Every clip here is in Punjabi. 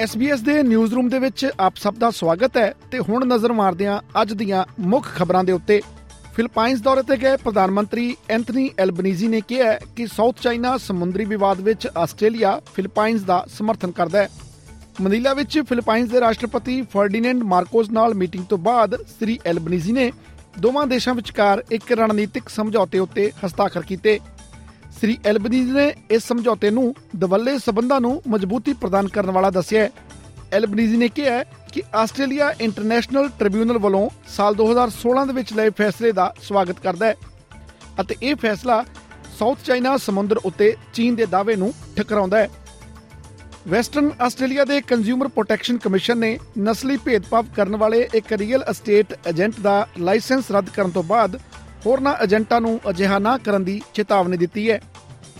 SBS ਦੇ ਨਿਊਜ਼ ਰੂਮ ਦੇ ਵਿੱਚ ਆਪ ਸਭ ਦਾ ਸਵਾਗਤ ਹੈ ਤੇ ਹੁਣ ਨਜ਼ਰ ਮਾਰਦੇ ਹਾਂ ਅੱਜ ਦੀਆਂ ਮੁੱਖ ਖਬਰਾਂ ਦੇ ਉੱਤੇ। ਫਿਲੀਪਾਈਨਸ ਦੌਰੇ ਤੇ ਗਏ ਪ੍ਰਧਾਨ ਮੰਤਰੀ ਐਂਥਨੀ ਐਲਬਨੀਜ਼ੀ ਨੇ ਕਿਹਾ ਕਿ ਸਾਊਥ ਚਾਈਨਾ ਸਮੁੰਦਰੀ ਵਿਵਾਦ ਵਿੱਚ ਆਸਟ੍ਰੇਲੀਆ ਫਿਲੀਪਾਈਨਸ ਦਾ ਸਮਰਥਨ ਕਰਦਾ ਹੈ। ਮਨੀਲਾ ਵਿੱਚ ਫਿਲੀਪਾਈਨਸ ਦੇ ਰਾਸ਼ਟਰਪਤੀ ਫਰਡੀਨੈਂਡ ਮਾਰਕੋਸ ਨਾਲ ਮੀਟਿੰਗ ਤੋਂ ਬਾਅਦ ਸ੍ਰੀ ਐਲਬਨੀਜ਼ੀ ਨੇ ਦੋਵਾਂ ਦੇਸ਼ਾਂ ਵਿਚਕਾਰ ਇੱਕ ਰਣਨੀਤਿਕ ਸਮਝੌਤੇ ਉੱਤੇ ਹਸਤਾਖਰ ਕੀਤੇ। ਸ੍ਰੀ ਐਲਬਨੀਜ਼ ਨੇ ਇਸ ਸਮਝੌਤੇ ਨੂੰ ਦਵੱਲੇ ਸਬੰਧਾਂ ਨੂੰ ਮਜ਼ਬੂਤੀ ਪ੍ਰਦਾਨ ਕਰਨ ਵਾਲਾ ਦੱਸਿਆ ਹੈ। ਐਲਬਨੀਜ਼ ਨੇ ਕਿਹਾ ਕਿ ਆਸਟ੍ਰੇਲੀਆ ਇੰਟਰਨੈਸ਼ਨਲ ਟ੍ਰਿਬਿਊਨਲ ਵੱਲੋਂ ਸਾਲ 2016 ਦੇ ਵਿੱਚ ਲਏ ਫੈਸਲੇ ਦਾ ਸਵਾਗਤ ਕਰਦਾ ਹੈ ਅਤੇ ਇਹ ਫੈਸਲਾ ਸਾਊਥ ਚਾਈਨਾ ਸਮੁੰਦਰ ਉੱਤੇ ਚੀਨ ਦੇ ਦਾਅਵੇ ਨੂੰ ਠਕਰਾਉਂਦਾ ਹੈ। ਵੈਸਟਰਨ ਆਸਟ੍ਰੇਲੀਆ ਦੇ ਕੰਜ਼ਿਊਮਰ ਪ੍ਰੋਟੈਕਸ਼ਨ ਕਮਿਸ਼ਨ ਨੇ ਨਸਲੀ ਭੇਦਭਾਵ ਕਰਨ ਵਾਲੇ ਇੱਕ ਰੀਅਲ ਅਸਟੇਟ ਏਜੰਟ ਦਾ ਲਾਇਸੈਂਸ ਰੱਦ ਕਰਨ ਤੋਂ ਬਾਅਦ ਹੋਰਨਾਂ ਏਜੰਟਾਂ ਨੂੰ ਅਜਿਹਾ ਨਾ ਕਰਨ ਦੀ ਚੇਤਾਵਨੀ ਦਿੱਤੀ ਹੈ।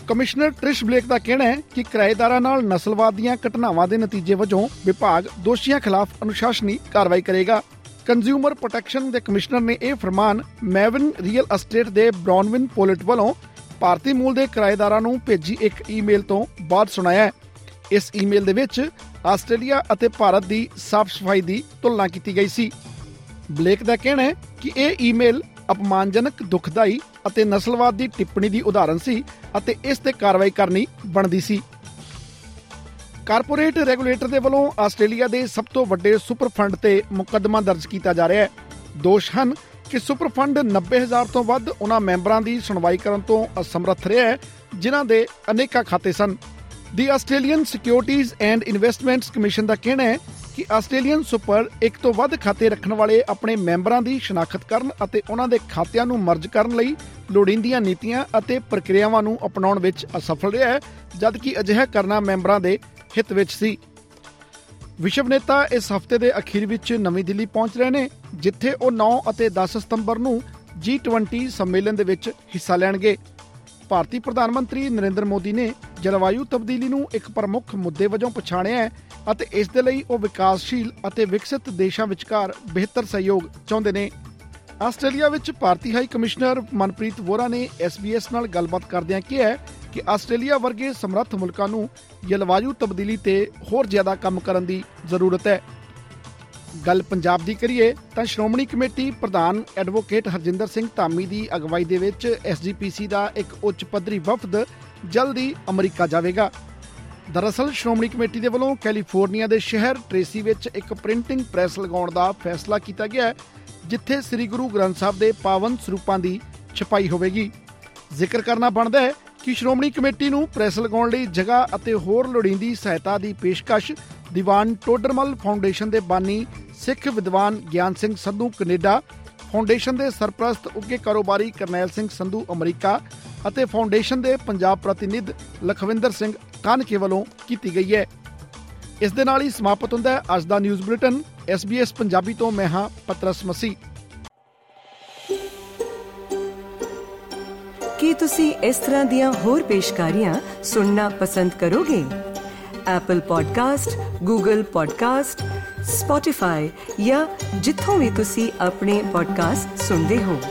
ਕਮਿਸ਼ਨਰ ਟ੍ਰਿਸ਼ ਬਲੇਕ ਦਾ ਕਹਿਣਾ ਹੈ ਕਿ ਕਿਰਾਏਦਾਰਾਂ ਨਾਲ ਨਸਲਵਾਦ ਦੀਆਂ ਘਟਨਾਵਾਂ ਦੇ ਨਤੀਜੇ ਵਜੋਂ ਵਿਭਾਗ ਦੋਸ਼ੀਆਂ ਖਿਲਾਫ ਅਨੁਸ਼ਾਸਨੀ ਕਾਰਵਾਈ ਕਰੇਗਾ। ਕੰਜ਼ਿਊਮਰ ਪ੍ਰੋਟੈਕਸ਼ਨ ਦੇ ਕਮਿਸ਼ਨਰ ਨੇ ਇਹ ਫਰਮਾਨ ਮੈਵਨ ਰੀਅਲ ਅਸਟੇਟ ਦੇ ਬ੍ਰਾਉਨਵਿਨ ਪੋਲਿਟ ਵੱਲੋਂ ਭਾਰਤੀ ਮੂਲ ਦੇ ਕਿਰਾਏਦਾਰਾਂ ਨੂੰ ਭੇਜੀ ਇੱਕ ਈਮੇਲ ਤੋਂ ਬਾਅਦ ਸੁਣਾਇਆ ਹੈ। ਇਸ ਈਮੇਲ ਦੇ ਵਿੱਚ ਆਸਟ੍ਰੇਲੀਆ ਅਤੇ ਭਾਰਤ ਦੀ ਸਾਫ਼ ਸਫ਼ਾਈ ਦੀ ਤੁਲਨਾ ਕੀਤੀ ਗਈ ਸੀ। ਬਲੇਕ ਦਾ ਕਹਿਣਾ ਹੈ ਕਿ ਇਹ ਈਮੇਲ ਅਪਮਾਨਜਨਕ, ਦੁਖਦਾਈ ਅਤੇ ਨਸਲਵਾਦ ਦੀ ਟਿੱਪਣੀ ਦੀ ਉਦਾਹਰਣ ਸੀ ਅਤੇ ਇਸ ਤੇ ਕਾਰਵਾਈ ਕਰਨੀ ਬਣਦੀ ਸੀ। ਕਾਰਪੋਰੇਟ ਰੈਗੂਲੇਟਰ ਦੇ ਵੱਲੋਂ ਆਸਟ੍ਰੇਲੀਆ ਦੇ ਸਭ ਤੋਂ ਵੱਡੇ ਸੁਪਰ ਫੰਡ ਤੇ ਮੁਕੱਦਮਾ ਦਰਜ ਕੀਤਾ ਜਾ ਰਿਹਾ ਹੈ। ਦੋਸ਼ ਹਨ ਕਿ ਸੁਪਰ ਫੰਡ 90000 ਤੋਂ ਵੱਧ ਉਹਨਾਂ ਮੈਂਬਰਾਂ ਦੀ ਸੁਣਵਾਈ ਕਰਨ ਤੋਂ ਅਸਮਰੱਥ ਰਿਹਾ ਹੈ, ਜਿਨ੍ਹਾਂ ਦੇ ਅਨੇਕਾਂ ਖਾਤੇ ਸਨ। ਦੀ Australian Securities and Investments Commission ਦਾ ਕਹਿਣਾ ਹੈ ਕਿ ਆਸਟ੍ਰੇਲੀਅਨ ਸੁਪਰ ਇੱਕ ਤੋਂ ਵੱਧ ਖਾਤੇ ਰੱਖਣ ਵਾਲੇ ਆਪਣੇ ਮੈਂਬਰਾਂ ਦੀ ਸ਼ਨਾਖਤ ਕਰਨ ਅਤੇ ਉਹਨਾਂ ਦੇ ਖਾਤਿਆਂ ਨੂੰ ਮਰਜ ਕਰਨ ਲਈ ਲੋੜੀਂਦੀਆਂ ਨੀਤੀਆਂ ਅਤੇ ਪ੍ਰਕਿਰਿਆਵਾਂ ਨੂੰ ਅਪਣਾਉਣ ਵਿੱਚ ਅਸਫਲ ਰਿਹਾ ਹੈ, ਜਦਕਿ ਅਜਿਹਾ ਕਰਨਾ ਮੈਂਬਰਾਂ ਦੇ ਹਿੱਤ ਵਿੱਚ ਸੀ। ਵਿਸ਼ਵ ਨੇਤਾ ਇਸ ਹਫ਼ਤੇ ਦੇ ਅਖੀਰ ਵਿੱਚ ਨਵੀਂ ਦਿੱਲੀ ਪਹੁੰਚ ਰਹੇ ਨੇ, ਜਿੱਥੇ ਉਹ 9 ਅਤੇ 10 ਸਤੰਬਰ ਨੂੰ G20 ਸੰਮੇਲਨ ਦੇ ਵਿੱਚ ਹਿੱਸਾ ਲੈਣਗੇ। ਭਾਰਤੀ ਪ੍ਰਧਾਨ ਮੰਤਰੀ ਨਰਿੰਦਰ ਮੋਦੀ ਨੇ ਜਲਵਾਯੂ ਤਬਦੀਲੀ ਨੂੰ ਇੱਕ ਪ੍ਰਮੁੱਖ ਮੁੱਦੇ ਵਜੋਂ ਪਛਾਣਿਆ ਹੈ ਅਤੇ ਇਸ ਦੇ ਲਈ ਉਹ ਵਿਕਾਸਸ਼ੀਲ ਅਤੇ ਵਿਕਸਿਤ ਦੇਸ਼ਾਂ ਵਿਚਕਾਰ ਬਿਹਤਰ ਸਹਿਯੋਗ ਚਾਹੁੰਦੇ ਨੇ। ਆਸਟ੍ਰੇਲੀਆ ਵਿੱਚ ਭਾਰਤੀ ਹਾਈ ਕਮਿਸ਼ਨਰ ਮਨਪ੍ਰੀਤ ਵੋਰਾ ਨੇ SBS ਨਾਲ ਗੱਲਬਾਤ ਕਰਦਿਆਂ ਕਿਹਾ ਕਿ ਆਸਟ੍ਰੇਲੀਆ ਵਰਗੇ ਸਮਰੱਥ ਮੁਲਕਾਂ ਨੂੰ ਜਲਵਾਯੂ ਤਬਦੀਲੀ ਤੇ ਹੋਰ ਜ਼ਿਆਦਾ ਕੰਮ ਕਰਨ ਦੀ ਜ਼ਰੂਰਤ ਹੈ। ਗੱਲ ਪੰਜਾਬ ਦੀ ਕਰੀਏ ਤਾਂ ਸ਼੍ਰੋਮਣੀ ਕਮੇਟੀ ਪ੍ਰਧਾਨ ਐਡਵੋਕੇਟ ਹਰਜਿੰਦਰ ਸਿੰਘ ਧਾਮੀ ਦੀ ਅਗਵਾਈ ਦੇ ਵਿੱਚ ਐਸਜੀਪੀਸੀ ਦਾ ਇੱਕ ਉੱਚ ਪੱਧਰੀ ਵਫਦ ਜਲਦੀ ਅਮਰੀਕਾ ਜਾਵੇਗਾ। ਦਰਅਸਲ, ਸ਼੍ਰੋਮਣੀ ਕਮੇਟੀ ਦੇ ਵੱਲੋਂ ਕੈਲੀਫੋਰਨੀਆ ਦੇ ਸ਼ਹਿਰ ਟ੍ਰੇਸੀ ਵਿੱਚ ਇੱਕ ਪ੍ਰਿੰਟਿੰਗ ਪ੍ਰੈਸ ਲਗਾਉਣ ਦਾ ਫੈਸਲਾ ਕੀਤਾ ਗਿਆ ਹੈ, ਜਿੱਥੇ ਸ੍ਰੀ ਗੁਰੂ ਗ੍ਰੰਥ ਸਾਹਿਬ ਦੇ ਪਾਵਨ ਸਰੂਪਾਂ ਦੀ ਛਪਾਈ ਹੋਵੇਗੀ। ਜ਼ਿਕਰ ਕਰਨਾ ਬਣਦਾ ਹੈ ਕਿ ਸ਼੍ਰੋਮਣੀ ਕਮੇਟੀ ਨੂੰ ਪ੍ਰੈਸ ਲਗਾਉਣ ਲਈ ਜਗ੍ਹਾ ਅਤੇ ਹੋਰ ਲੋੜੀਂਦੀ ਸਹਾਇਤਾ ਦੀ ਪੇਸ਼ਕਸ਼ ਦੀਵਾਨ ਟੋਡਰਮਲ ਫਾਊਂਡੇਸ਼ਨ ਦੇ ਬਾਨੀ ਸਿੱਖ ਵਿਦਵਾਨ ਗਿਆਨ ਸਿੰਘ ਸੰਧੂ, ਕੈਨੇਡਾ, ਫਾਊਂਡੇਸ਼ਨ ਦੇ ਸਰਪ੍ਰਸਤ ਉੱਗੇ ਕਾਰੋਬਾਰੀ ਕਰਨੈਲ ਸਿੰਘ ਸੰਧੂ, ਅਮਰੀਕਾ ਅਤੇ ਫਾਊਂਡੇਸ਼ਨ ਦੇ ਪੰਜਾਬ ਪ੍ਰਤੀਨਿਧ ਲਖਵਿੰਦਰ ਸਿੰਘ ਕਾਨਕੇ ਵੱਲੋਂ ਕੀਤੀ ਗਈ ਹੈ। ਇਸ ਦੇ ਨਾਲ ਹੀ ਸਮਾਪਤ ਹੁੰਦਾ ਹੈ ਅੱਜ ਦਾ ਨਿਊਜ਼ ਬੁਲੇਟਿਨ। SBS ਪੰਜਾਬੀ ਤੋਂ ਮੈਂ ਹਾਂ ਪਤਰਸ ਮਸੀ ਕੀ ਤੁਸੀਂ ਇਸ ਤਰ੍ਹਾਂ ਦੀਆਂ ਹੋਰ ਪੇਸ਼ਕਾਰੀਆਂ ਸੁਣਨਾ ਪਸੰਦ ਕਰੋਗੇ? Apple Podcast, Google Podcast, Spotify ਜਾਂ ਜਿੱਥੋਂ ਵੀ ਤੁਸੀਂ ਆਪਣੇ ਪੋਡਕਾਸਟ ਸੁਣਦੇ ਹੋ।